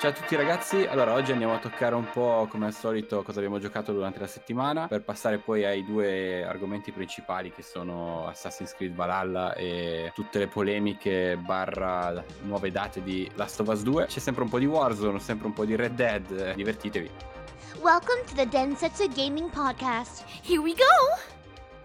Ciao a tutti ragazzi, allora oggi andiamo a toccare un po' come al solito cosa abbiamo giocato durante la settimana per passare poi ai due argomenti principali che sono Assassin's Creed Valhalla e tutte le polemiche barra nuove date di Last of Us 2. C'è sempre un po' di Warzone, sempre un po' di Red Dead, divertitevi. Welcome to the Densetsu Gaming Podcast. Here we go!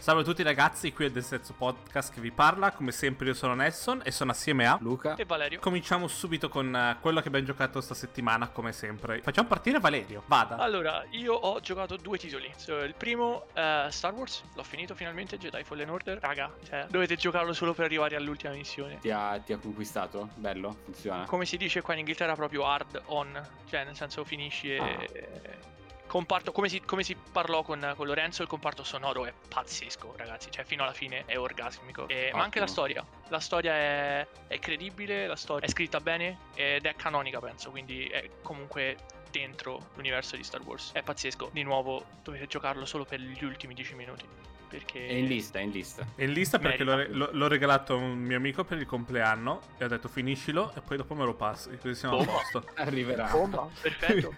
Salve a tutti ragazzi, qui è del Senso Podcast che vi parla, come sempre io sono Nelson e sono assieme a Luca e Valerio. Cominciamo subito con uh, quello che abbiamo giocato sta settimana, come sempre. Facciamo partire Valerio, vada. Allora, io ho giocato due titoli. Il primo, uh, Star Wars, l'ho finito finalmente, Jedi Fallen Order. Raga, cioè, dovete giocarlo solo per arrivare all'ultima missione. Ti ha, ti ha conquistato? Bello, funziona. Come si dice qua in Inghilterra, proprio hard on, cioè nel senso finisci e... Ah comparto, come si, come si parlò con, con, Lorenzo, il comparto sonoro è pazzesco, ragazzi. Cioè, fino alla fine è orgasmico. E, ma anche la storia. La storia è, è credibile, la storia è scritta bene ed è canonica, penso. Quindi è comunque dentro l'universo di Star Wars. È pazzesco. Di nuovo, dovete giocarlo solo per gli ultimi 10 minuti perché... È in lista, è in lista. È in lista perché l'ho, l'ho, l'ho, regalato a un mio amico per il compleanno e ho detto finiscilo e poi dopo me lo passi, così siamo Bomba. a posto. Arriverà. Bomba, perfetto.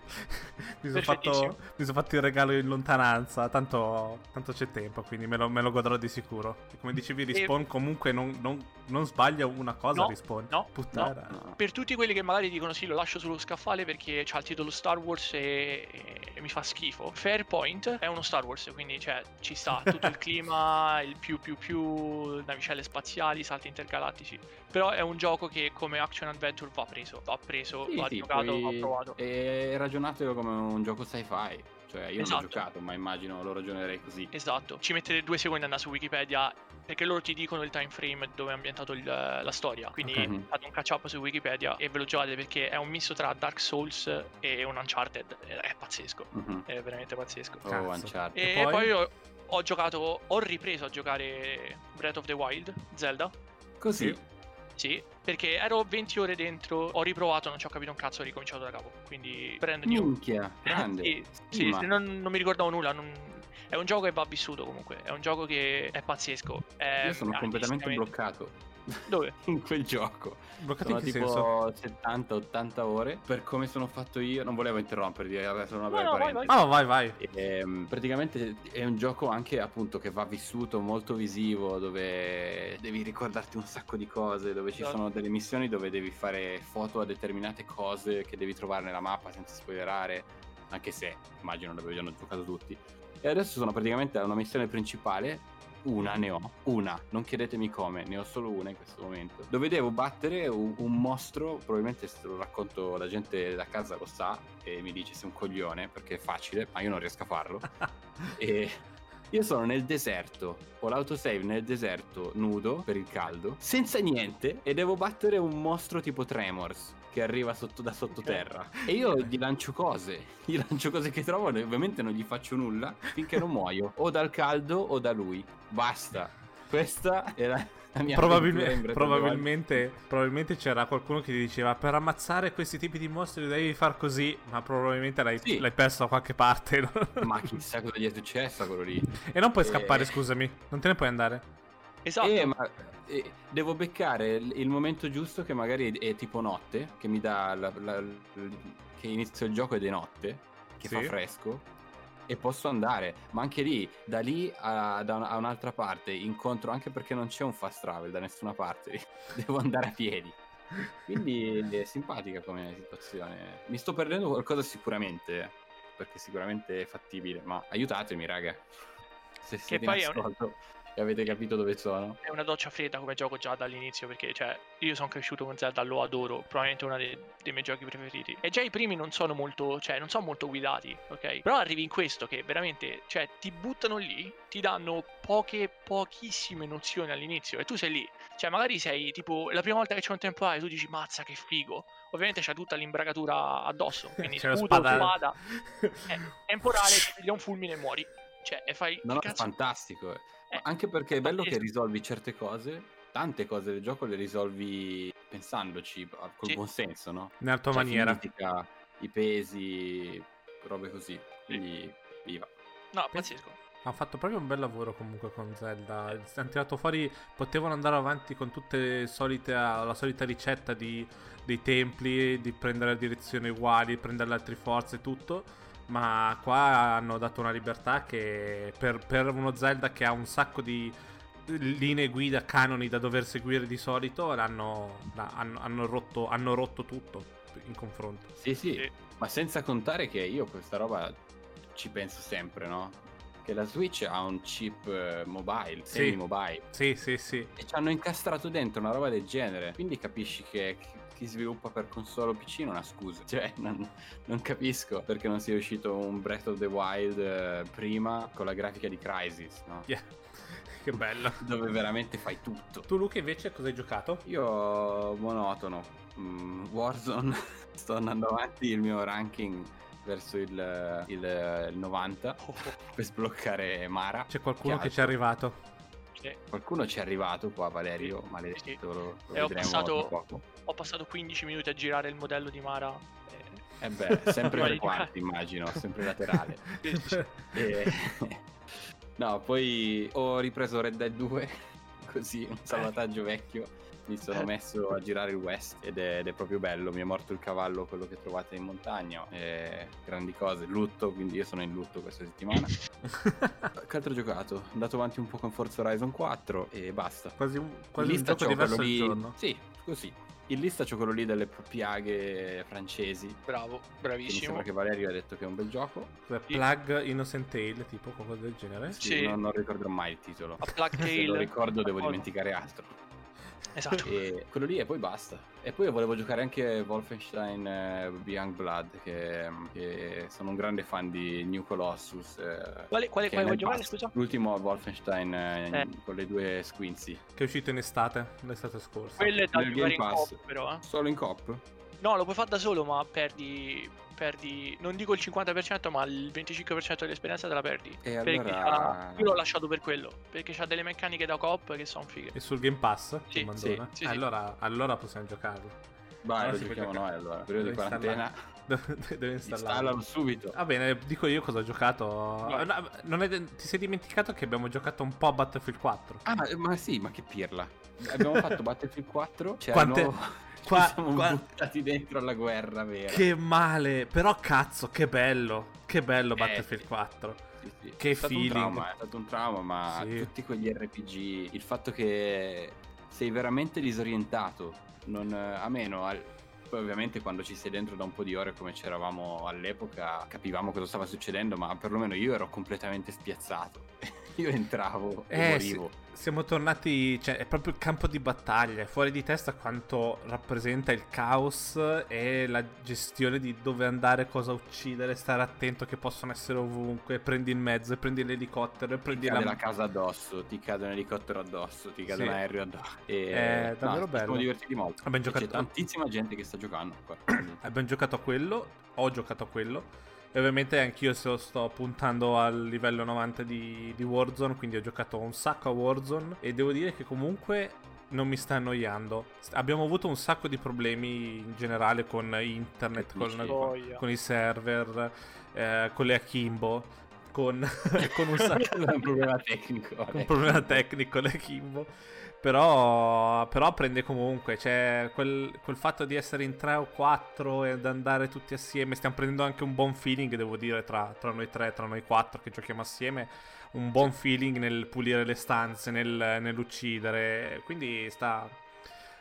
mi sono fatto, son fatto, il regalo in lontananza, tanto, tanto c'è tempo, quindi me lo, me lo, godrò di sicuro. E come dicevi, Respawn e... comunque non, non, non, sbaglia una cosa, no, Respawn. No, Puttana. No. Per tutti quelli che magari dicono sì, lo lascio sullo scaffale perché c'ha il titolo Star Wars e, e mi fa schifo. Fairpoint è uno Star Wars, quindi cioè, ci sta tutto il clima, il più più più, navicelle spaziali, salti intergalattici. Però è un gioco che come action adventure va preso, va preso, sì, va sì, giocato, va provato. E ragionatelo come un gioco sci-fi. Cioè, io esatto. non ho giocato, ma immagino lo ragionerei così. Esatto. Ci mettete due secondi ad andare su Wikipedia perché loro ti dicono il time frame dove è ambientato il, la storia. Quindi okay. fate un catch up su Wikipedia e ve lo giocate perché è un misto tra Dark Souls e un Uncharted. È pazzesco. Uh-huh. È veramente pazzesco. Oh, Uncharted. E, e poi, poi ho, ho, giocato, ho ripreso a giocare Breath of the Wild, Zelda. Così. Sì, perché ero 20 ore dentro, ho riprovato, non ci ho capito un cazzo, ho ricominciato da capo. Quindi brand new. Minchia, grande. sì, sì, sì non, non, mi ricordavo nulla. Non... È un gioco che va vissuto comunque. È un gioco che è pazzesco. È Io sono completamente bloccato. Dove? in quel gioco. Bloccato sono in tipo 70-80 ore. Per come sono fatto io, non volevo interrompere, dire adesso non avevo no, no, vai, vai. Oh, vai, vai. E, ehm, praticamente è un gioco anche appunto che va vissuto, molto visivo, dove devi ricordarti un sacco di cose, dove ci esatto. sono delle missioni dove devi fare foto a determinate cose che devi trovare nella mappa senza spoilerare, anche se immagino l'abbiano giocato tutti. E adesso sono praticamente a una missione principale una ne ho, una, non chiedetemi come, ne ho solo una in questo momento. Dove devo battere un, un mostro, probabilmente se lo racconto la gente da casa lo sa e mi dice sei un coglione perché è facile, ma io non riesco a farlo. e io sono nel deserto, ho l'autosave nel deserto nudo per il caldo, senza niente e devo battere un mostro tipo Tremors che arriva sotto, da sottoterra. E io gli lancio cose, gli lancio cose che trovo e ovviamente non gli faccio nulla finché non muoio, o dal caldo o da lui. Basta. Questa era la mia Probabilmente, probabilmente, probabilmente, c'era qualcuno che ti diceva per ammazzare questi tipi di mostri devi far così, ma probabilmente l'hai, sì. l'hai perso da qualche parte. ma chissà cosa gli è successo a quello lì. E non puoi e... scappare, scusami, non te ne puoi andare. Esatto. Eh, ma eh, devo beccare il momento giusto che magari è, è tipo notte, che mi dà la, la, la, che inizio il gioco ed è notte, che sì. fa fresco e posso andare. Ma anche lì, da lì a, da un, a, un'altra parte, incontro anche perché non c'è un fast travel da nessuna parte, devo andare a piedi. Quindi è simpatica come situazione. Mi sto perdendo qualcosa sicuramente, perché sicuramente è fattibile, ma aiutatemi, raga. Se siete in ascolto e avete capito dove sono. È una doccia fredda come gioco già dall'inizio perché cioè, io sono cresciuto con Zelda, lo adoro, probabilmente uno dei, dei, miei giochi preferiti. E già i primi non sono molto, cioè non sono molto guidati, ok? Però arrivi in questo che veramente, cioè ti buttano lì, ti danno poche, pochissime nozioni all'inizio e tu sei lì. Cioè magari sei tipo, la prima volta che c'è un temporale tu dici mazza che figo. Ovviamente c'è tutta l'imbragatura addosso, quindi c'è scudo, spada, eh, temporale, ti piglia un fulmine e muori. Cioè, e fai... No, no, è fantastico. Eh. Eh, anche perché è bello che risolvi certe cose, tante cose del gioco le risolvi pensandoci, col sì. buon senso, no? Nella tua cioè, maniera. Fisica, I pesi, robe così. Quindi, viva. No, pazzesco. Ha fatto proprio un bel lavoro comunque con Zelda. Hanno tirato fuori, potevano andare avanti con tutte le solite, la solita ricetta di, dei templi, di prendere le direzioni uguali, prendere le altre forze e tutto. Ma qua hanno dato una libertà che per, per uno Zelda che ha un sacco di linee guida canoni da dover seguire di solito hanno, hanno, hanno, rotto, hanno rotto tutto in confronto. Sì, sì, ma senza contare che io questa roba ci penso sempre, no? Che la Switch ha un chip eh, mobile, sì. semi-mobile. Sì, sì, sì. E ci hanno incastrato dentro una roba del genere. Quindi capisci che chi sviluppa per console o PC non ha scuse. Cioè, non, non, capisco perché non sia uscito un Breath of the Wild eh, prima con la grafica di Crisis, no? Yeah. Che bello. Dove veramente fai tutto. Tu, Luca, invece, cosa hai giocato? Io, monotono. Mm, Warzone. Sto andando avanti il mio ranking verso il, il, il 90 oh. per sbloccare Mara. C'è qualcuno che, che ci è arrivato. Sì. Qualcuno ci è arrivato qua, Valerio, sì. maledetto, sì. lo, lo e ho passato, ho passato 15 minuti a girare il modello di Mara. E eh beh, sempre per quarti immagino, sempre laterale. e... No, poi ho ripreso Red Dead 2, così, un salvataggio vecchio mi sono messo a girare il west ed è, ed è, proprio bello. Mi è morto il cavallo, quello che trovate in montagna. E grandi cose, lutto, quindi io sono in lutto questa settimana. che altro ho giocato? Ho andato avanti un po' con Forza Horizon 4 e basta. Quasi un, quasi un gioco diverso lì... giorno. Sì, così. In lista c'ho quello lì delle piaghe francesi. Bravo, bravissimo. Mi sembra che Valerio ha detto che è un bel gioco. Sì. Plug Innocent Tale, tipo qualcosa del genere. Sì, sì. Non, non, ricordo mai il titolo. A Plug Tale. Se lo ricordo devo dimenticare altro. Esatto. E quello lì e poi basta. E poi volevo giocare anche Wolfenstein eh, Young Blood, che, che, sono un grande fan di New Colossus. Eh, quale, quale, quale vuoi giocare, scusa? L'ultimo Wolfenstein eh, eh. con le due Squincy. Che è uscito in estate, l'estate scorsa. Quello è da giocare in cop, però. Eh. Solo in cop? No, lo puoi fare da solo, ma perdi perdi, non dico il 50%, ma il 25% dell'esperienza te la perdi. E allora... Io l'ho lasciato per quello, perché c'ha delle meccaniche da coop che sono fighe. E sul Game Pass? Sì, sì, sì, allora, allora possiamo giocarlo. Vai, allora lo giochiamo noi allora. Periodo di quarantena. Deve installare. Installalo subito. Va bene, dico io cosa ho giocato. No. È... ti sei dimenticato che abbiamo giocato un po' a Battlefield 4? Ah, ma, ma sì, ma che pirla. Abbiamo fatto Battlefield 4. C'erano... Quante qua, siamo qua... buttati dentro alla guerra vera. Che male, però cazzo, che bello. Che bello eh, Battlefield 4. Sì, sì. Che è feeling. Trauma, è stato un trauma, ma sì. tutti quegli RPG, il fatto che sei veramente disorientato, non, a meno, al, poi ovviamente quando ci sei dentro da un po' di ore come c'eravamo all'epoca capivamo cosa stava succedendo, ma perlomeno io ero completamente spiazzato. io entravo e eh, morivo. Sì siamo tornati, cioè è proprio il campo di battaglia, è fuori di testa quanto rappresenta il caos e la gestione di dove andare, cosa uccidere, stare attento che possono essere ovunque, prendi il mezzo, e prendi l'elicottero, e prendi ti cade la... la casa addosso, ti cade un elicottero addosso, ti cade sì. un aereo addosso. E... È davvero no, bello. Siamo divertiti molto. Abbiamo giocato... C'è tantissima gente che sta giocando. Abbiamo giocato a quello, ho giocato a quello e ovviamente anch'io sto puntando al livello 90 di, di, Warzone, quindi ho giocato un sacco a Warzone e devo dire che comunque non mi sta annoiando. Abbiamo avuto un sacco di problemi in generale con internet, con, con, i server, eh, con le akimbo. Con, con un, sacco... un problema tecnico. Un problema tecnico le akimbo. Però, però prende comunque, cioè quel, quel, fatto di essere in 3 o 4 ed andare tutti assieme, stiamo prendendo anche un buon feeling, devo dire, tra, tra noi 3, tra noi 4 che giochiamo assieme, un buon feeling nel pulire le stanze, nel, nell'uccidere, quindi sta...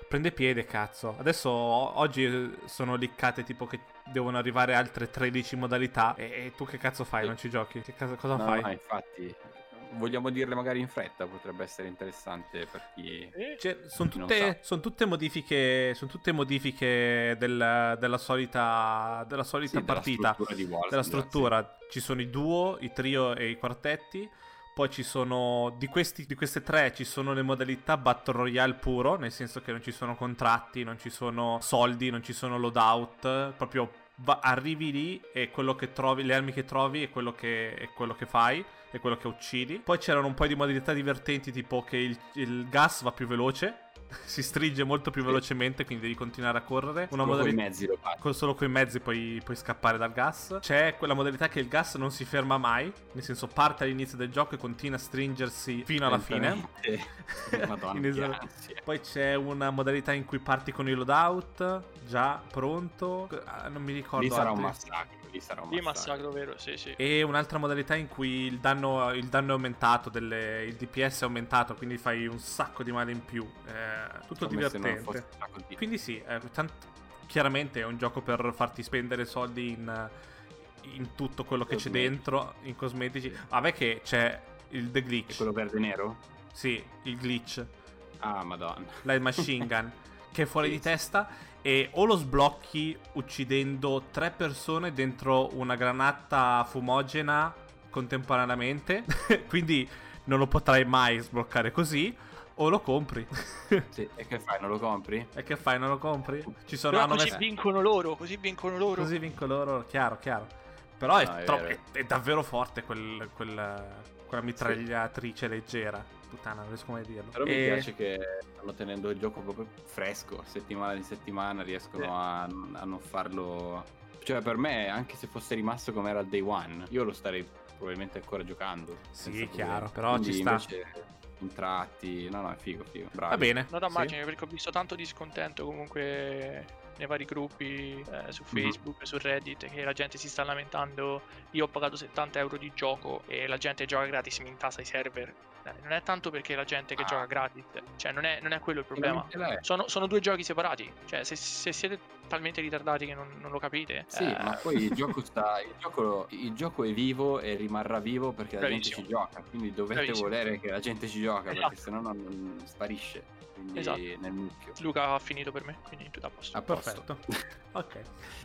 prende piede, cazzo. Adesso oggi sono liccate tipo che devono arrivare altre 13 modalità e, e tu che cazzo fai? Non ci giochi? Che cazzo, cosa no, fai? No, infatti vogliamo dirle magari in fretta, potrebbe essere interessante per chi... Cioè, sono tutte, son tutte, modifiche, son tutte modifiche del, della solita, della solita sì, partita. Della struttura, Walls, della struttura. Ci sono i duo, i trio e i quartetti. Poi ci sono, di, questi, di queste tre ci sono le modalità Battle Royale puro, nel senso che non ci sono contratti, non ci sono soldi, non ci sono loadout, proprio va, arrivi lì e quello che trovi, le armi che trovi è quello che, è quello che fai è quello che uccidi. Poi c'erano un po' di modalità divertenti, tipo che il, il gas va più veloce si stringe molto più velocemente, quindi devi continuare a correre. Una solo modalità... con i mezzi lo fai. Solo con i mezzi puoi, puoi, scappare dal gas. C'è quella modalità che il gas non si ferma mai, nel senso parte all'inizio del gioco e continua a stringersi fino alla fine. Madonna, Poi c'è una modalità in cui parti con il loadout, già pronto. Ah, non mi ricordo. Lì sarà altri. un massacro lì sarà un massacro. massacro vero, sì, sì. E un'altra modalità in cui il danno, il danno è aumentato, delle, il DPS è aumentato, quindi fai un sacco di male in più. Eh, tutto Come divertente. Quindi sì, eh, tant- chiaramente è un gioco per farti spendere soldi in, in tutto quello che c'è dentro, in cosmetici. Vabbè che c'è il The Glitch. È quello verde nero? Sì, il glitch. Ah, madonna. La machine gun. che è fuori sì, di testa e o lo sblocchi uccidendo tre persone dentro una granata fumogena contemporaneamente, quindi non lo potrai mai sbloccare così. O lo compri. sì, e che fai? Non lo compri? E che fai? Non lo compri? Ci sono Però così vincono loro, così vincono loro. Così vincono loro, chiaro, chiaro. Però no, è, è, tro- è, è, davvero forte quel, quel, quella mitragliatrice sì. leggera puttana, non riesco mai a dirlo. Però e... mi piace che stanno tenendo il gioco proprio fresco, settimana di settimana, riescono sì. a, a, non farlo... Cioè, per me, anche se fosse rimasto come era al day one, io lo starei probabilmente ancora giocando. Sì, chiaro, però Quindi ci sta. Invece intratti. No, no, è figo, figo. Bravi. Va bene. Non da immagine sì. perché ho visto tanto discontento comunque nei vari gruppi eh, su mhm. Facebook, mm-hmm. su Reddit, che la gente si sta lamentando. Io ho pagato 70 euro di gioco e la gente gioca gratis mi intasa i server. Eh, non è tanto perché la gente che ah. gioca gratis, cioè non è, non è quello il problema. Sono, sono, due giochi separati. Cioè, se, se siete talmente ritardati che non, non lo capite. Sì, eh... ma poi il gioco sta. Il gioco, il gioco, è vivo e rimarrà vivo perché Bravissimo. la gente ci gioca. Quindi dovete Bravissimo. volere che la gente ci gioca esatto. perché sennò non, non sparisce quindi esatto. nel mucchio. Luca ha finito per me, quindi tutto a posto. A perfetto. ok.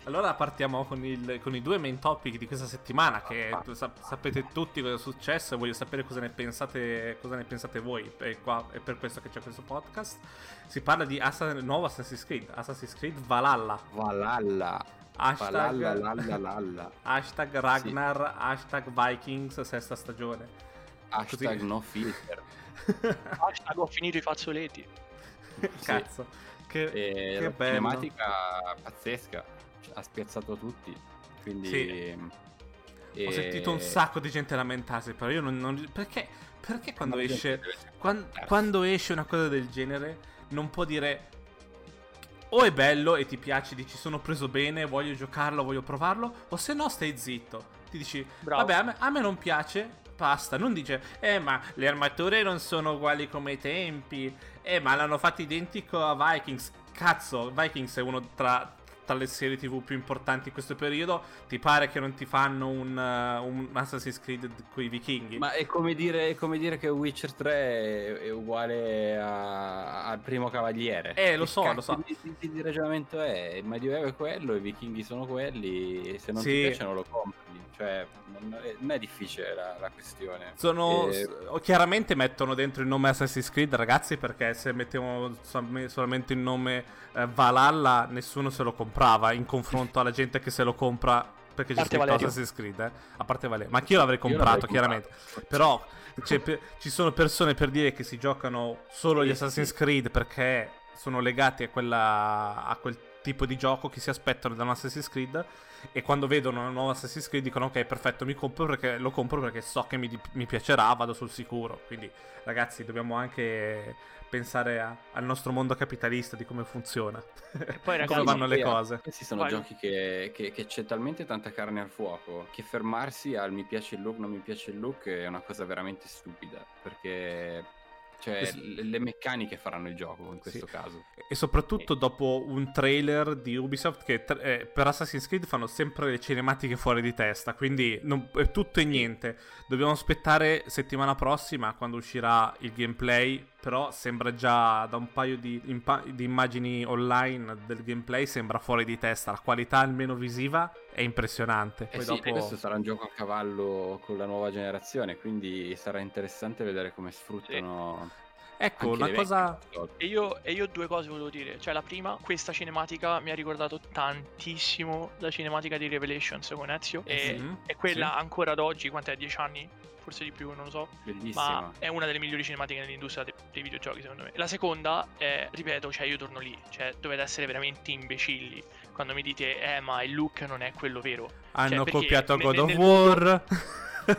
Allora partiamo con, il, con, i due main topic di questa settimana che ah. sap- sapete tutti cosa è successo e voglio sapere cosa ne pensate, cosa ne pensate voi. E qua è per questo che c'è questo podcast. Si parla di Assassin, nuovo Assassin's Creed, Assassin's Creed Valhalla. Valhalla. Hashtag, Valhalla, lalla, lalla. hashtag Ragnar, sì. hashtag Vikings, sesta stagione. Hashtag Così. no filter. hashtag ho finito i fazzoletti. Cazzo. Che, e che bello. cinematica pazzesca. Ha spiazzato tutti. Quindi... Sì. E... Ho sentito un sacco di gente lamentarsi, però io non... non... Perché? Perché quando esce... Quando, quando esce una cosa del genere non può dire o è bello e ti piace, dici sono preso bene, voglio giocarlo, voglio provarlo, o se no stai zitto. Ti dici, Bravo. vabbè, a me, a me, non piace, basta. Non dice, eh, ma le armature non sono uguali come i tempi, eh, ma l'hanno fatto identico a Vikings. Cazzo, Vikings è uno tra, tra le serie tv più importanti in questo periodo, ti pare che non ti fanno un, uh, un Assassin's Creed con i vichinghi? Ma è come dire, è come dire che Witcher 3 è, è uguale a, al primo cavaliere. Eh, lo so, lo so. Il, il, il ragionamento è, il Medioevo è quello, i vichinghi sono quelli, e se non sì. ti piacciono lo compri. Cioè, non è, non è difficile la, la, questione. Sono, e... Chiaramente mettono dentro il nome Assassin's Creed, ragazzi, perché se mettiamo solamente il nome eh, Valhalla, nessuno se lo comprava in confronto alla gente che se lo compra perché c'è scritto. Assassin's Creed, eh? a parte Valerio. Ma anch'io l'avrei comprato, l'avrei chiaramente. Comprato. Però per, ci sono persone per dire che si giocano solo gli Assassin's Creed perché sono legati a, quella, a quel tipo di gioco che si aspettano da un Assassin's Creed e quando vedono una nuova Assassin's Creed dicono ok perfetto mi compro perché lo compro perché so che mi, mi piacerà vado sul sicuro quindi ragazzi dobbiamo anche pensare a, al nostro mondo capitalista di come funziona e poi ragazzi, come vanno le cose questi sono Vai. giochi che, che, che, c'è talmente tanta carne al fuoco che fermarsi al mi piace il look non mi piace il look è una cosa veramente stupida perché cioè, le, le meccaniche faranno il gioco in questo sì. caso. E soprattutto dopo un trailer di Ubisoft che eh, per Assassin's Creed fanno sempre le cinematiche fuori di testa, quindi non, è tutto e niente. Dobbiamo aspettare settimana prossima quando uscirà il gameplay, però sembra già da un paio di, impa- di immagini online del gameplay, sembra fuori di testa. La qualità almeno visiva è impressionante. Eh Poi sì, dopo... questo sarà un gioco a cavallo con la nuova generazione, quindi sarà interessante vedere come sfruttano... Sì. Ecco, una cosa... E io, e io due cose volevo dire. Cioè, la prima, questa cinematica mi ha ricordato tantissimo la cinematica di Revelations con Ezio. E, mm-hmm. e quella sì. ancora ad oggi, quant'è? 10 anni? forse di più, non lo so. Bellissima. Ma è una delle migliori cinematiche nell'industria dei, dei videogiochi, secondo me. La seconda è, ripeto, cioè io torno lì, cioè dovete essere veramente imbecilli quando mi dite, eh, ma il look non è quello vero. Hanno cioè, copiato God of War.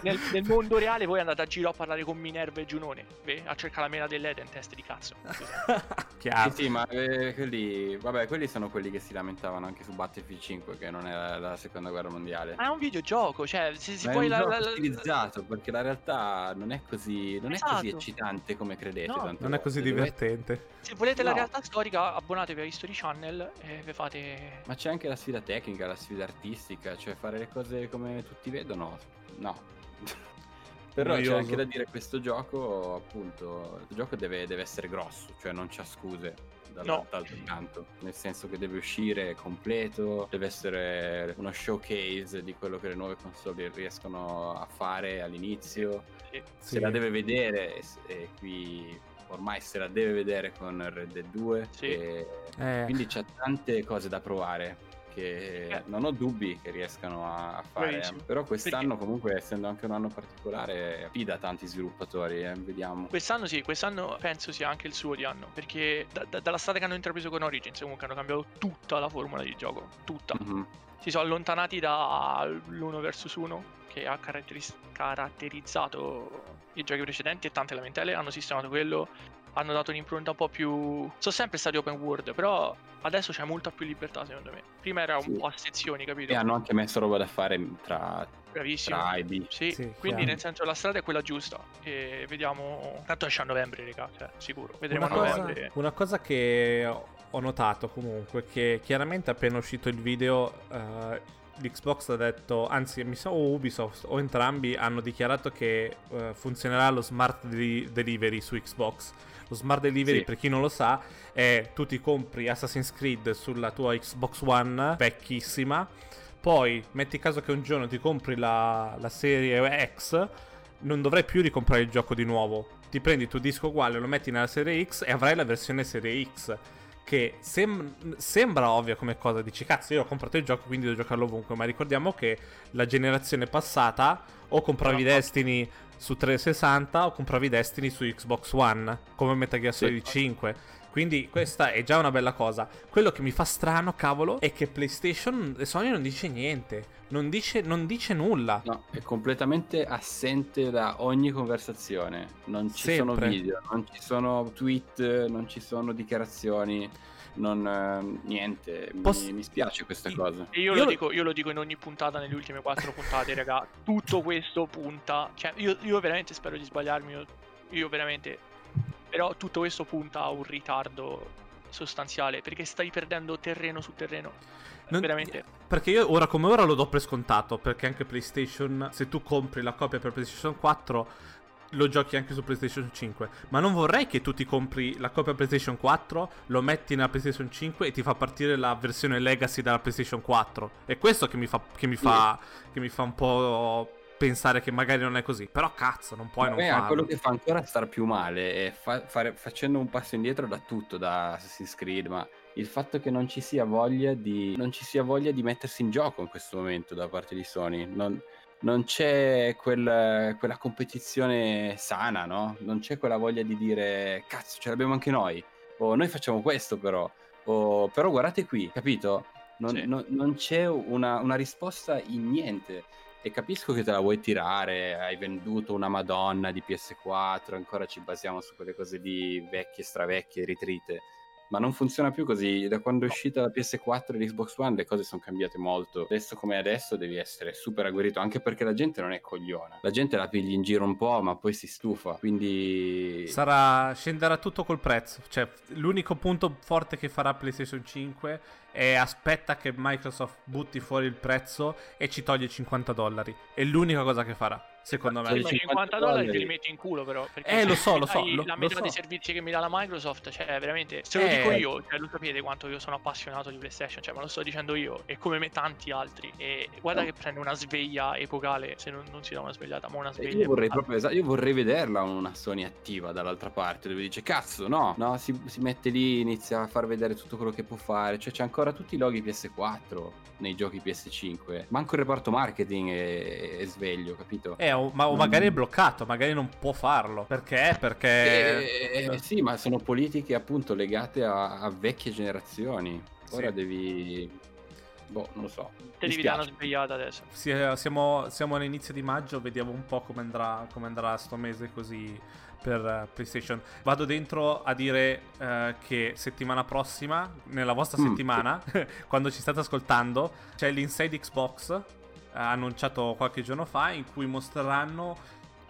Nel, nel, mondo reale voi andate a giro a parlare con Minerva e Giunone beh, a cercare la mela dell'Eden teste di cazzo Chiaro. Sì, sì, ma eh, quelli vabbè quelli sono quelli che si lamentavano anche su Battlefield 5 che non era la seconda guerra mondiale ma è un videogioco cioè se si ma puoi è un la, la, utilizzato perché la realtà non è così non esatto. è così esatto. eccitante come credete no. non volte. è così divertente se volete no. la realtà storica abbonatevi a History Channel e vi fate ma c'è anche la sfida tecnica la sfida artistica cioè fare le cose come tutti vedono no però Noioso. c'è anche da dire questo gioco, appunto, il gioco deve, deve essere grosso, cioè non c'ha scuse dall'altro no. canto, nel senso che deve uscire completo, deve essere uno showcase di quello che le nuove console riescono a fare all'inizio, sì. se la deve vedere e qui ormai se la deve vedere con Red Dead 2 sì. e eh. quindi c'è tante cose da provare che eh. non ho dubbi che riescano a fare. Bravissimo. Però quest'anno, Perché... comunque, essendo anche un anno particolare, fida tanti sviluppatori. Eh, vediamo. Quest'anno sì, quest'anno penso sia anche il suo di anno. Perché da, da, dalla strada che hanno intrapreso con Origins, comunque hanno cambiato tutta la formula di gioco. Tutta. Mm-hmm. Si sono allontanati dall'uno versus uno che ha caratteriz- caratterizzato i giochi precedenti e tante lamentele. Hanno sistemato quello hanno dato un'impronta un po' più. Sono sempre stati open world, però adesso c'è molta più libertà, secondo me. Prima era un sì. po' a sezioni, capito? E hanno anche messo roba da fare tra. Bravissimo. Tra IB. Sì, sì quindi chiaro. nel senso la strada è quella giusta. E vediamo. Tanto esce a novembre, raga, cioè, sicuro. Vedremo una a novembre. Cosa, una cosa che ho notato comunque, che chiaramente appena uscito il video. Uh, l'Xbox ha detto, anzi mi sa o Ubisoft o entrambi hanno dichiarato che uh, funzionerà lo smart de- delivery su Xbox. Lo smart delivery, sì. per chi non lo sa, è tu ti compri Assassin's Creed sulla tua Xbox One vecchissima, poi metti caso che un giorno ti compri la, la serie X, non dovrai più ricomprare il gioco di nuovo. Ti prendi il tuo disco uguale, lo metti nella serie X e avrai la versione serie X che sem- sembra ovvia come cosa, dici cazzo io ho comprato il gioco quindi devo giocarlo ovunque, ma ricordiamo che la generazione passata o compravi Destiny su 360 o compravi Destiny su Xbox One, come Metal Gear Solid sì. 5. Quindi questa è già una bella cosa. Quello che mi fa strano, cavolo, è che PlayStation e Sony non dice niente. Non dice, non dice nulla. No, è completamente assente da ogni conversazione. Non ci Sempre. sono video, non ci sono tweet, non ci sono dichiarazioni non eh, niente, Poss- mi, mi, spiace questa io, cosa. Io, io, lo dico, io, lo dico, in ogni puntata, nelle ultime quattro puntate, raga. Tutto questo punta. Cioè, io, io veramente spero di sbagliarmi. Io, io veramente. Però tutto questo punta a un ritardo sostanziale perché stai perdendo terreno su terreno. Non, veramente. Perché io ora come ora lo do per scontato. Perché anche PlayStation, se tu compri la copia per PlayStation 4 lo giochi anche su PlayStation 5. Ma non vorrei che tu ti compri la copia PlayStation 4, lo metti nella PlayStation 5 e ti fa partire la versione Legacy dalla PlayStation 4. È questo che mi fa, che mi fa, che mi fa un po' pensare che magari non è così. Però cazzo, non puoi Vabbè, non farlo. Quello che fa ancora star più male è fa- fare, facendo un passo indietro da tutto, da Assassin's Creed, ma il fatto che non ci sia voglia di, non ci sia voglia di mettersi in gioco in questo momento da parte di Sony. Non non c'è quel, quella competizione sana, no? Non c'è quella voglia di dire cazzo, ce l'abbiamo anche noi. O noi facciamo questo però. O però guardate qui, capito? Non, sì. non, non c'è una, una, risposta in niente. E capisco che te la vuoi tirare, hai venduto una Madonna di PS4, ancora ci basiamo su quelle cose di vecchie, stravecchie, ritrite ma non funziona più così. Da quando è uscita la PS4 e l'Xbox One le cose sono cambiate molto. Adesso come adesso devi essere super agguerrito, anche perché la gente non è cogliona. La gente la pigli in giro un po', ma poi si stufa. Quindi sarà scenderà tutto col prezzo. Cioè, l'unico punto forte che farà PlayStation 5 è aspetta che Microsoft butti fuori il prezzo e ci toglie 50 dollari. È l'unica cosa che farà. Secondo me. Cioè, 50 dollari te li metti in culo però. Eh, lo so, lo so. Lo, la metà so. dei servizi che mi dà la Microsoft, cioè veramente, se lo Eh. dico io, cioè lo sapete quanto io sono appassionato di PlayStation, cioè ma lo sto dicendo io e come me tanti altri. E guarda che prende una sveglia epocale, se non, non si dà una svegliata, ma una Eh, sveglia. Io vorrei, proprio, esatto, io vorrei vederla una Sony attiva dall'altra parte dove dice cazzo no, no si, si mette lì, inizia a far vedere tutto quello che può fare, cioè c'è ancora tutti i loghi PS4 nei giochi PS5, manco il reparto marketing è, è sveglio, capito? Eh, o, ma, o Mm. magari è bloccato, magari non può farlo. Perché? Perché... Eh, eh, sì, ma sono politiche appunto legate a, a vecchie generazioni. Ora Sì. devi... Boh, non lo so. Te devi dare una svegliata adesso. Sì, eh, siamo, siamo all'inizio di maggio, vediamo un po' come andrà, come andrà sto mese così per eh, PlayStation. Vado dentro a dire eh, che settimana prossima, nella vostra Mm. settimana, quando ci state ascoltando, c'è l'Inside Xbox annunciato qualche giorno fa in cui mostreranno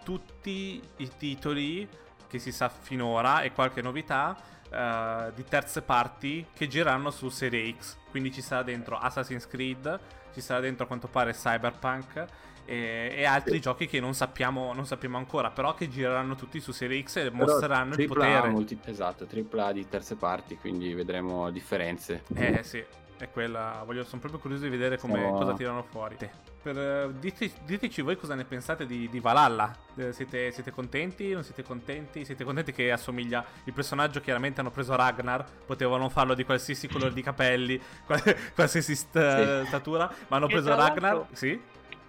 tutti i titoli che si sa finora e qualche novità eh, di terze parti che gireranno su Serie X. Quindi ci sarà dentro Assassin's Creed, ci sarà dentro a quanto pare Cyberpunk e, e altri Sì. giochi che non sappiamo, non sappiamo ancora, però che gireranno tutti su Serie X e Però mostreranno il potere. multi- esatto, AAA di terze parti, quindi vedremo differenze. Eh sì, è quella. Voglio, sono proprio curioso di vedere come, Siamo- cosa tirano fuori. Per, eh, dite- diteci voi cosa ne pensate di, di Valhalla. Eh, siete, siete contenti? Non siete contenti? Siete contenti che assomiglia il personaggio? Chiaramente hanno preso Ragnar. Potevano farlo di qualsiasi colore di capelli, qual- qualsiasi st- Sì. statura. Ma hanno Che preso Ragnar. l'altro- Sì.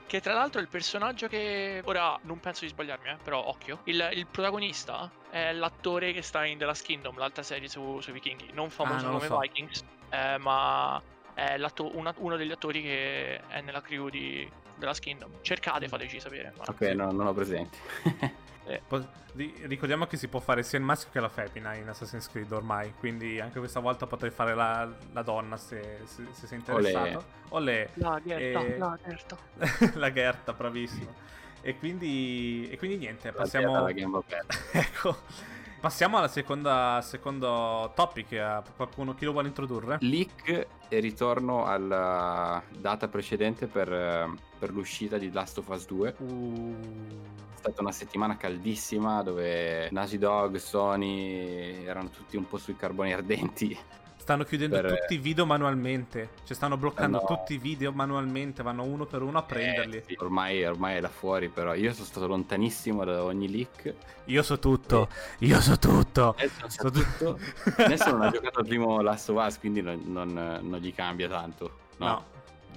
Che tra l'altro è il personaggio che. Ora non penso di sbagliarmi, eh, però occhio. Il, il protagonista è l'attore che sta in The Last Kingdom, l'altra serie su, sui vichinghi. Non famoso Ah, non come so. Vikings, eh, ma è l'atto- una- uno degli attori che è nella crew di The Last Kingdom. Cercate, fateci sapere. ma- Ok, no, non ho presente. Po- ri- ricordiamo che si può fare sia il maschio che la femmina in Assassin's Creed ormai. Quindi anche questa volta potrei fare la, la donna se, se- se sei interessato. Olè. La Gerta, E- la Gerta. la Gerta, bravissimo. E quindi, e quindi niente, La passiamo... la gamba aperta. ecco, passiamo alla seconda, secondo topic. eh, Qualcuno, chi lo vuole introdurre? Leak e ritorno alla data precedente per, eh, per l'uscita di Last of Us 2. Uh, È stata una settimana caldissima dove Naughty Dog, Sony erano tutti un po' sui carboni ardenti. Stanno chiudendo Per- tutti i video manualmente. Cioè, stanno bloccando no. tutti i video manualmente. Vanno uno per uno a prenderli. Eh, sì, ormai, ormai è là fuori, però io sono stato lontanissimo da ogni leak. Io so tutto. Io so tutto. Adesso So so tutto. Adesso non ha giocato il primo Last of Us, quindi non, non- non gli cambia tanto. No, No,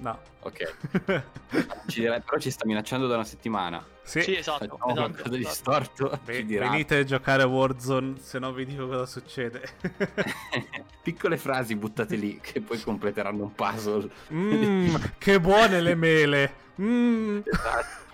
no. ok. Ci dirà- però ci sta minacciando da una settimana. sì. Sì, esatto. Facciamo esatto, qualcosa di esatto. storto. Ve- venite a giocare a Warzone, se no vi dico cosa succede. Piccole frasi buttate lì che poi completeranno un puzzle. Mmm, che buone le mele. Mmm. Esatto.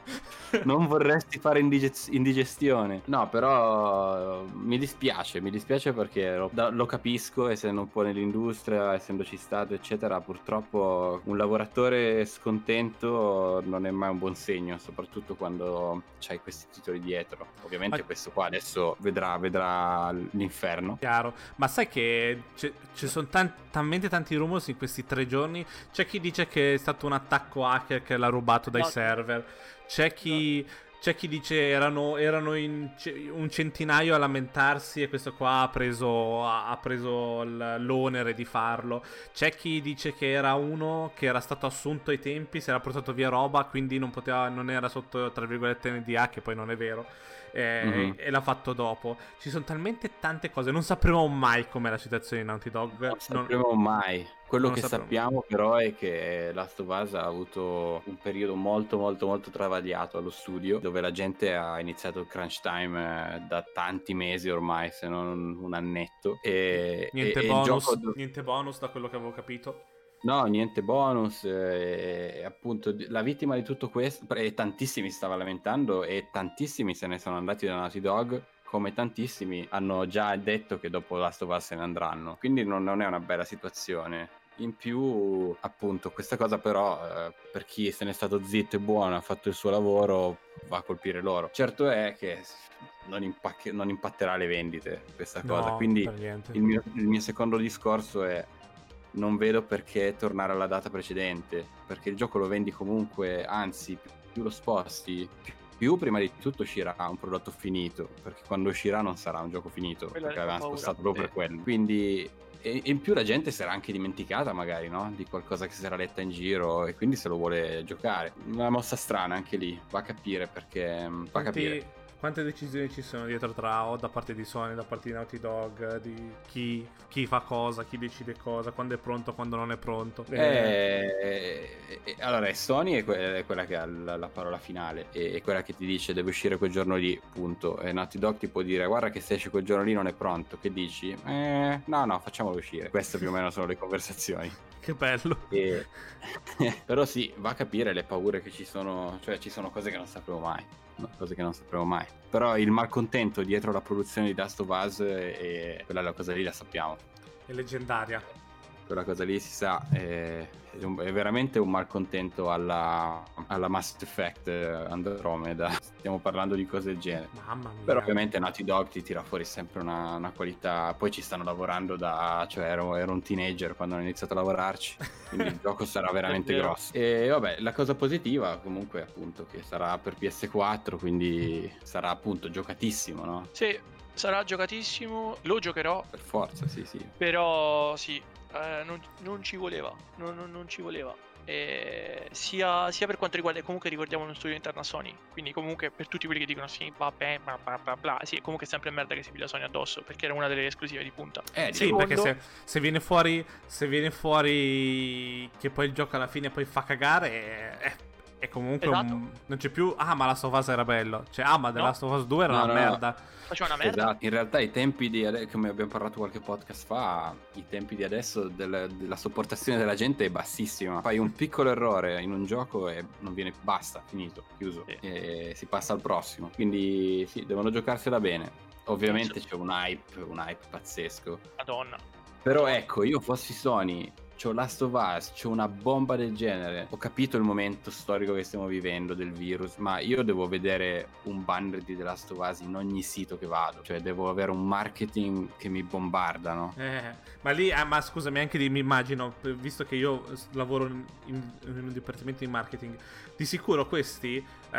Non vorresti fare indige- indigestione. No, però mi dispiace, mi dispiace perché lo, da- lo capisco, essendo un po' nell'industria, essendoci stato, eccetera. Purtroppo un lavoratore scontento non è mai un buon segno, soprattutto quando c'hai questi titoli dietro. Ovviamente Ma- questo qua adesso vedrà, vedrà l'inferno. Chiaro, ma sai che ci sono tan- talmente tanti rumors in questi tre giorni. C'è chi dice che è stato un attacco hacker che l'ha rubato dai No. server. C'è chi, c'è chi dice erano, erano in un centinaio a lamentarsi e questo qua ha preso, ha, preso l'onere di farlo. C'è chi dice che era uno che era stato assunto ai tempi, si era portato via roba, quindi non, poteva, non era sotto, tra virgolette, NDA, che poi non è vero. Eh, Mhm. E l'ha fatto dopo. Ci sono talmente tante cose, non sapremo mai com'è la situazione di Naughty Dog. Non Non- sapremo mai. Quello non che sappiamo però è che Last of Us ha avuto un periodo molto molto molto travagliato allo studio dove la gente ha iniziato il crunch time eh, da tanti mesi ormai se non un annetto e, niente, e- e bonus, gioco niente bonus da quello che avevo capito. No, niente bonus. eh, appunto la vittima di tutto questo, e tantissimi si stava lamentando e tantissimi se ne sono andati da Naughty Dog. Come tantissimi hanno già detto che dopo Last of Us se ne andranno. Quindi non, non è una bella situazione. In più, appunto, questa cosa però, eh, per chi se n'è stato zitto e buono, ha fatto il suo lavoro, va a colpire loro. Certo è che non, impacche- non impatterà le vendite questa cosa. No, Quindi il mio, il mio secondo discorso è non vedo perché tornare alla data precedente, perché il gioco lo vendi comunque, anzi più, lo sposti, più, prima di tutto uscirà un prodotto finito, perché quando uscirà non sarà un gioco finito, Quella perché è la avevamo paura. spostato proprio per quello. Quindi e in più la gente sarà anche dimenticata magari no? di qualcosa che si era letta in giro e quindi se lo vuole giocare una mossa strana anche lì va a capire perché va a capire quante decisioni ci sono dietro tra o da parte di Sony, da parte di Naughty Dog, di chi, chi fa cosa, chi decide cosa, quando è pronto, quando non è pronto. Eh, eh, allora, Sony è, que- è quella che ha la, la parola finale, è, è quella che ti dice deve uscire quel giorno lì, punto. E Naughty Dog ti può dire guarda che se esce quel giorno lì non è pronto, che dici? Eh, no, no, facciamolo uscire. Queste più o meno sono le conversazioni. Che bello. E- Però sì, va a capire le paure che ci sono, cioè ci sono cose che non sapremo mai, no? cose che non sapremo mai. Però il malcontento dietro la produzione di Dust of Us, e quella la cosa lì la sappiamo. È leggendaria. Quella cosa lì si sa, è, è veramente un malcontento alla, alla Mass Effect eh, Andromeda. Stiamo parlando di cose del genere. Mamma mia. Però ovviamente Naughty Dog ti tira fuori sempre una, una qualità. Poi ci stanno lavorando da. cioè ero, ero un teenager quando ho iniziato a lavorarci. Quindi il gioco sarà veramente grosso. E vabbè, la cosa positiva comunque è appunto che sarà per PS4, quindi sarà appunto giocatissimo, no? Sì, sarà giocatissimo, lo giocherò, Per forza, sì, sì. però sì, eh, non, non ci voleva, non, non- non ci voleva. E sia, sia per quanto riguarda, comunque ricordiamo uno studio interno a Sony, quindi comunque per tutti quelli che dicono sì, vabbè, bla bla bla bla, sì, comunque è sempre merda che si piglia Sony addosso, perché era una delle esclusive di punta. Eh, Sì, dico- perché se, Secondo- se viene fuori se viene fuori che poi il gioco alla fine poi fa cagare è, è- è comunque un- Esatto. non c'è più ah ma la of Us era bello cioè ah ma The No. Last of Us 2 era No, una no, merda Faceva una merda. Esatto, in realtà i tempi di come abbiamo parlato qualche podcast fa, i tempi di adesso del- della sopportazione della gente è bassissima. Fai un piccolo errore in un gioco e non viene basta, finito, chiuso. Sì. E si passa al prossimo. Quindi sì, devono giocarsela bene. Ovviamente Sì. c'è un hype, un hype pazzesco. Madonna. Però ecco, io fossi Sony, c'ho Last of Us, c'ho una bomba del genere. Ho capito il momento storico che stiamo vivendo del virus, ma io devo vedere un banner di The Last of Us in ogni sito che vado. Cioè, devo avere un marketing che mi bombarda, no? Eh, ma lì ah, ma scusami anche di, mi immagino visto che io lavoro in, in- in un dipartimento di marketing di sicuro questi eh,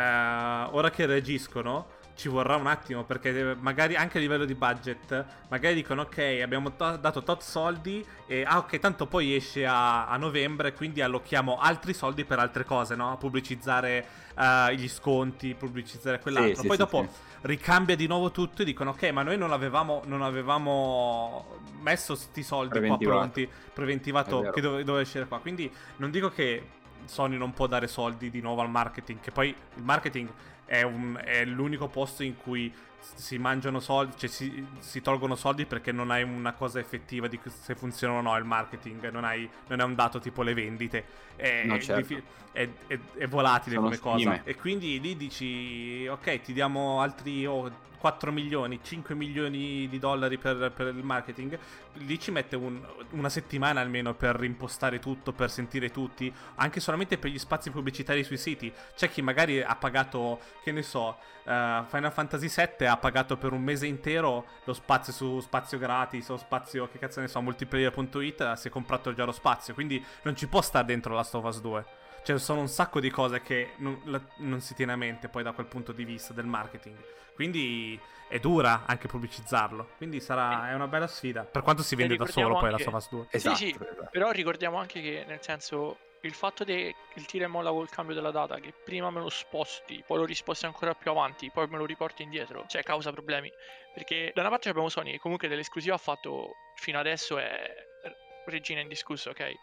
ora che reagiscono ci vorrà un attimo perché magari anche a livello di budget magari dicono ok abbiamo to- dato tot soldi e ah ok tanto poi esce a, a novembre quindi allochiamo altri soldi per altre cose no? a pubblicizzare eh, gli sconti pubblicizzare quell'altro. Sì, sì, poi sì, dopo ricambia di nuovo tutto e dicono ok ma noi non avevamo, non avevamo messo sti soldi qua pronti preventivato che dove- doveva uscire qua. Quindi non dico che Sony non può dare soldi di nuovo al marketing che poi il marketing è, un- è l'unico posto in cui si mangiano soldi, cioè si, si tolgono soldi perché non hai una cosa effettiva di se funziona o no il marketing, non, hai, non è un dato tipo le vendite, è, No, certo. è- è- è volatile Sono come cosa. E quindi lì dici, ok, ti diamo altri oh, 4 milioni, 5 milioni di dollari per, per il marketing, lì ci mette un- una settimana almeno per impostare tutto, per sentire tutti, anche solamente per gli spazi pubblicitari sui siti. C'è chi magari ha pagato, che ne so, eh, Final Fantasy VII ha pagato per un mese intero lo spazio su spazio gratis o spazio, che cazzo ne so, multiplayer.it, si è comprato già lo spazio, quindi non ci può stare dentro Last of Us 2. Cioè, sono un sacco di cose che non, la- non si tiene a mente poi da quel punto di vista del marketing. Quindi è dura anche pubblicizzarlo. Quindi sarà, è una bella sfida. Per quanto si vende da solo poi anche- Last of Us 2. Esatto, sì, esatto. Però ricordiamo anche che, nel senso, il fatto del tira e molla col cambio della data, che prima me lo sposti, poi lo risposti ancora più avanti, poi me lo riporti indietro, cioè causa problemi. Perché da una parte abbiamo Sony, che comunque dell'esclusiva ha fatto fino adesso è regina indiscussa, ok?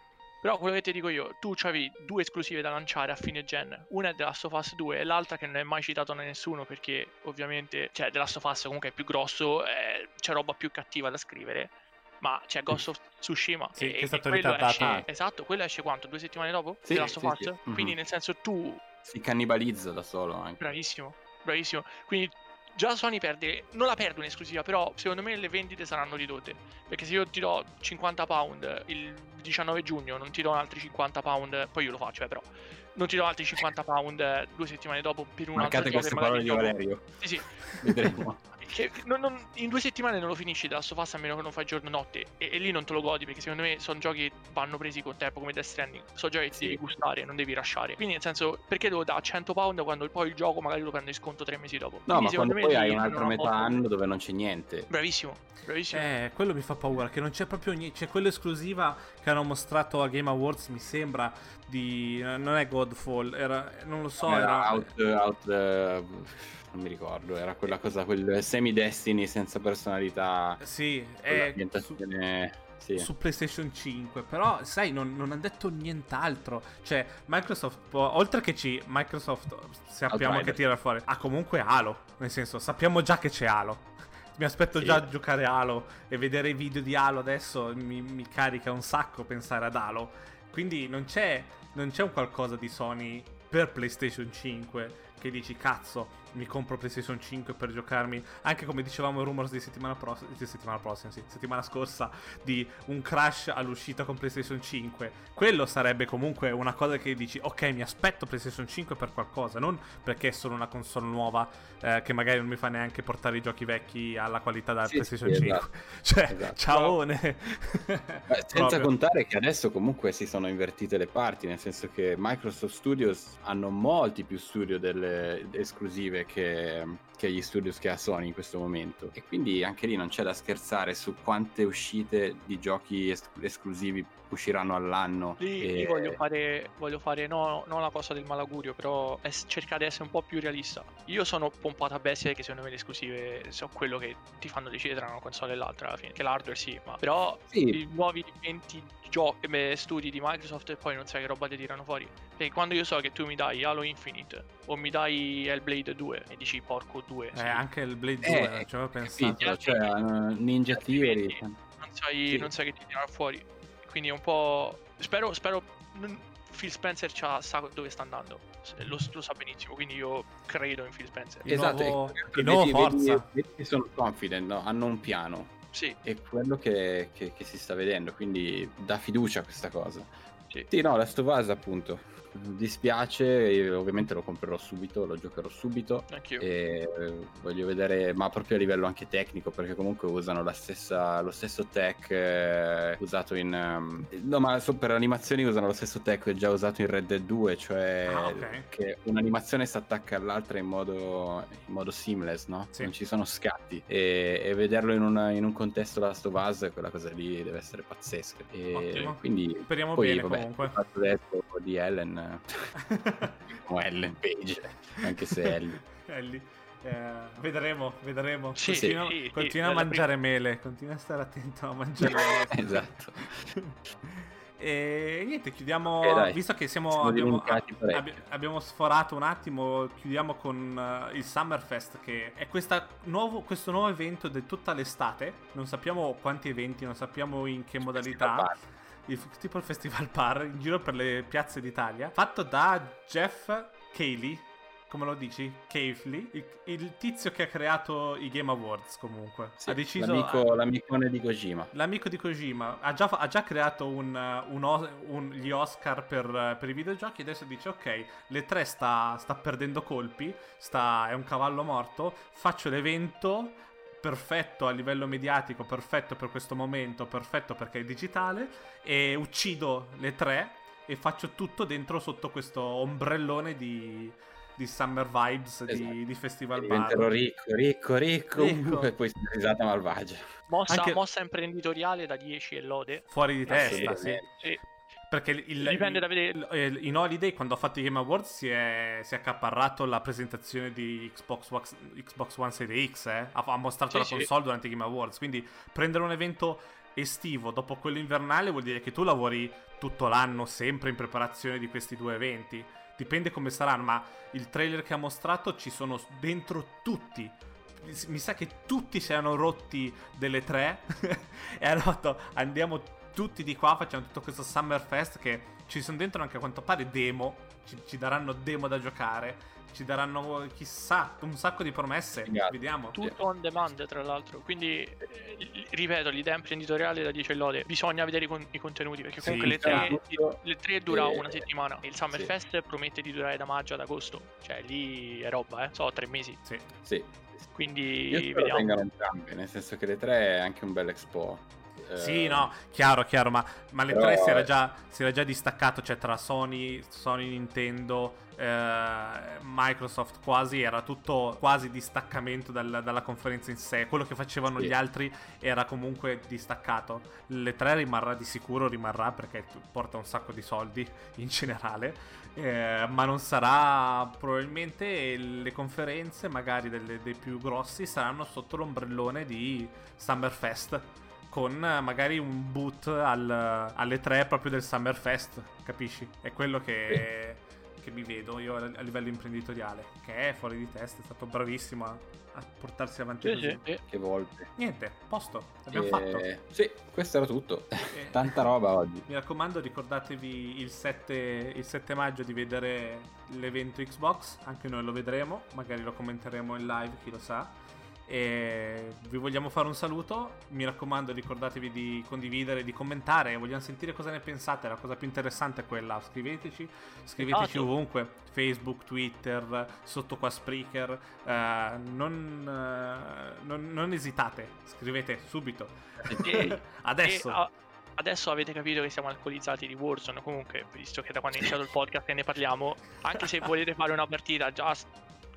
Però quello che ti dico io, tu avevi due esclusive da lanciare a fine gen. Una è The Last of Us 2 e l'altra che non è mai citato da nessuno perché ovviamente, cioè The Last of Us comunque è più grosso, eh, c'è roba più cattiva da scrivere. Ma c'è Ghost of Tsushima Sì, e, che è stato ritardato. esce- esatto, quello esce quanto? Due settimane dopo? Sì, The Last of sì, Us? sì. Quindi Mhm. nel senso tu, Si cannibalizza da solo anche. bravissimo, bravissimo. Quindi già Sony perde, non la perde un'esclusiva, però secondo me le vendite saranno ridotte. Perché se io ti do 50 pound il 19 giugno non ti do altri 50 pound, poi io lo faccio, eh, però non ti do altri 50 pound eh, due settimane dopo per un Marcate altro gioco queste parole di Valerio. Sì, sì. Vedremo. Che, non, non, in due settimane non lo finisci da Last a meno che non fai giorno notte e, e, lì non te lo godi perché secondo me sono giochi che vanno presi con tempo come Death Stranding sono giochi che sì. devi gustare non devi lasciare quindi nel senso perché devo dare 100 pound quando poi il gioco magari lo prendo in sconto tre mesi dopo no quindi ma quando poi hai un'altra metà anno dove non c'è niente bravissimo bravissimo eh quello mi fa paura che non c'è proprio niente c'è quella esclusiva che hanno mostrato a Game Awards mi sembra di non è Godfall era non lo so era, era... out, out uh non mi ricordo, era quella cosa, quel semi-destiny senza personalità. Sì, è su, sì. su, PlayStation 5, però sai, non, non hanno detto nient'altro. Cioè, Microsoft, oltre che ci, Microsoft sappiamo Outrider. che tira fuori, ha comunque Halo, nel senso, sappiamo già che c'è Halo. Mi aspetto sì. già a giocare Halo e vedere i video di Halo adesso mi, mi carica un sacco pensare ad Halo. Quindi non c'è, non c'è un qualcosa di Sony per PlayStation 5 che dici cazzo mi compro PlayStation 5 per giocarmi anche come dicevamo rumors di settimana, pro- di settimana prossima sì, settimana scorsa di un crash all'uscita con PlayStation 5 quello sarebbe comunque una cosa che dici ok mi aspetto PlayStation 5 per qualcosa non perché è solo una console nuova eh, che magari non mi fa neanche portare i giochi vecchi alla qualità da sì, PlayStation sì, 5 esatto. cioè esatto. ciaone. Senza contare che adesso comunque si sono invertite le parti nel senso che Microsoft Studios hanno molti più studio delle esclusive che, che gli studios che ha Sony in questo momento. E quindi anche lì non c'è da scherzare su quante uscite di giochi es- esclusivi usciranno all'anno. Lì, e... lì voglio fare, voglio fare no, non la cosa del malagurio, però es- cercare di essere un po' più realista. Io sono pompato a bestia perché secondo me le esclusive sono quello che ti fanno decidere tra una console e l'altra alla fine. Che l'hardware sì, ma però sì. i nuovi 20 gio- studi di Microsoft e poi non sai che roba ti tirano fuori. Perché quando io so che tu mi dai Halo Infinite o mi dai Hellblade 2 e dici porco 2. Eh, sì. anche il Blade 2, eh, ci avevo pensato. Cioè, uh, Ninja Theory. Non sai, sì. non sai che ti tirano fuori. Quindi è un po'... Spero... spero... Phil Spencer sa dove sta andando, lo, lo, sa benissimo, quindi io credo in Phil Spencer. esatto, nuovo, il nuovo forza. Vedi, vedi sono confident, no? hanno un piano. Sì. È quello che, che, che, si sta vedendo, quindi dà fiducia a questa cosa. Sì, sì no, Last of Us appunto dispiace, ovviamente lo comprerò subito, lo giocherò subito. Anch'io. E voglio vedere, ma proprio a livello anche tecnico, perché comunque usano stessa, lo stesso tech eh, usato in... Um, no, ma so, per animazioni usano lo stesso tech già usato in Red Dead 2, cioè ah, okay. che un'animazione si attacca all'altra in modo, in modo seamless, no? Sì. Non ci sono scatti. E, e vederlo in, una, in, un contesto Last of Us, quella cosa lì deve essere pazzesca. E Ottimo. quindi... Speriamo poi, bene vabbè, comunque. Fatto adesso di Ellen o Ellen Page, anche se Ellie. Ellie. Eh, vedremo, vedremo. Sì, continua, sì, continua sì, a mangiare prima... mele, continua a stare attento a mangiare mele. esatto. e niente, chiudiamo. Eh visto che siamo, siamo abbiamo, abbi- abbiamo, sforato un attimo, chiudiamo con uh, il Summerfest, che è nuovo, questo nuovo evento di tutta l'estate. Non sappiamo quanti eventi, non sappiamo in che modalità il, tipo il Festival Par in giro per le piazze d'Italia, fatto da Jeff Cayley, come lo dici? Cavely, il, il, tizio che ha creato i Game Awards comunque. Sì, ha deciso, l'amico, l'amicone di Kojima. L'amico di Kojima. Ha già, ha già creato un, un, un, gli Oscar per, per, i videogiochi e adesso dice ok, le tre sta, sta perdendo colpi, sta, è un cavallo morto, faccio l'evento perfetto a livello mediatico, perfetto per questo momento, perfetto perché è digitale, e uccido le tre e faccio tutto dentro sotto questo ombrellone di, di Summer Vibes, esatto. di, di, Festival Diventerò Bar. ricco, ricco, ricco, ricco. e poi risata malvagia. Mossa, Anche... mossa imprenditoriale da 10 e lode. Fuori di testa, sì. sì. Perché il, Dipende da vedere. Il, in Holiday, quando ha fatto i Game Awards, si è, si è accaparrato la presentazione di Xbox, Xbox One Series X. Eh? Ha, ha, mostrato sì, la sì. console durante i Game Awards. Quindi prendere un evento estivo dopo quello invernale vuol dire che tu lavori tutto l'anno sempre in preparazione di questi due eventi. Dipende come saranno, ma il trailer che ha mostrato ci sono dentro tutti mi sa che tutti si erano rotti delle tre e hanno fatto andiamo tutti di qua facciamo tutto questo Summer Fest che ci sono dentro anche a quanto pare demo, ci, ci daranno demo da giocare. ci daranno chissà un sacco di promesse. Grazie. Vediamo. Tutto on demand, tra l'altro. Quindi, eh, ripeto, l'idea imprenditoriale da 10 lode. Bisogna vedere con- i contenuti perché comunque sì, le, tre, le, tre, dura e... una settimana. Il Summerfest sì. promette di durare da maggio ad agosto. Cioè, lì è roba, eh. So, tre mesi. Sì. sì. Quindi Io vediamo. vengano entrambi, nel senso che le tre è anche un bel expo. Sì, no, chiaro, chiaro, ma, ma le Però... tre si era, già, si era, già, distaccato, cioè tra Sony, Sony Nintendo, eh, Microsoft quasi, era tutto quasi distaccamento dal, dalla conferenza in sé. Quello che facevano sì. gli altri era comunque distaccato. Le tre rimarrà di sicuro, rimarrà perché porta un sacco di soldi in generale. Eh, ma non sarà probabilmente le conferenze magari delle, dei più grossi saranno sotto l'ombrellone di Summerfest con magari un boot al, alle 3 proprio del Summerfest, capisci? È quello che, che mi vedo io a, a, livello imprenditoriale, che è fuori di testa, è stato bravissimo a, a portarsi avanti sì, così. Sì. Che volte. Niente, posto, l'abbiamo e... fatto. Sì, questo era tutto. E... Tanta roba oggi. Mi raccomando, ricordatevi il 7, il 7 maggio di vedere l'evento Xbox, anche noi lo vedremo, magari lo commenteremo in live, chi lo sa. E vi vogliamo fare un saluto. Mi raccomando, ricordatevi di condividere, di commentare. Vogliamo sentire cosa ne pensate. La cosa più interessante è quella. Scriveteci, scriveteci esatto. ovunque: Facebook, Twitter, sotto qua Spreaker. Uh, non, uh, non, non, esitate, scrivete subito. E, Adesso. E, uh adesso avete capito che siamo alcolizzati di Warzone. Comunque, visto che da quando è iniziato il podcast ne parliamo, anche se volete fare una partita, già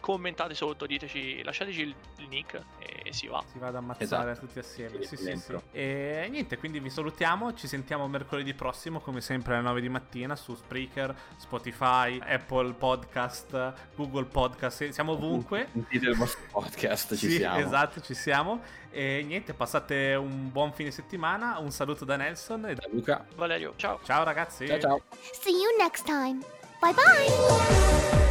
commentate sotto, diteci, lasciateci il, il nick e si va. Si va ad ammazzare esatto. tutti assieme. Sì, sì, sì, E niente, quindi vi salutiamo. Ci sentiamo mercoledì prossimo, come sempre alle 9 di mattina su Spreaker, Spotify, Apple Podcast, Google Podcast. Siamo ovunque. Sentite il vostro podcast, ci sì, siamo. Esatto, ci siamo. E niente, passate un buon fine settimana. Un saluto da Nelson e da Luca. Valerio, ciao. Ciao ragazzi. Ciao ciao. See you next time. Bye bye.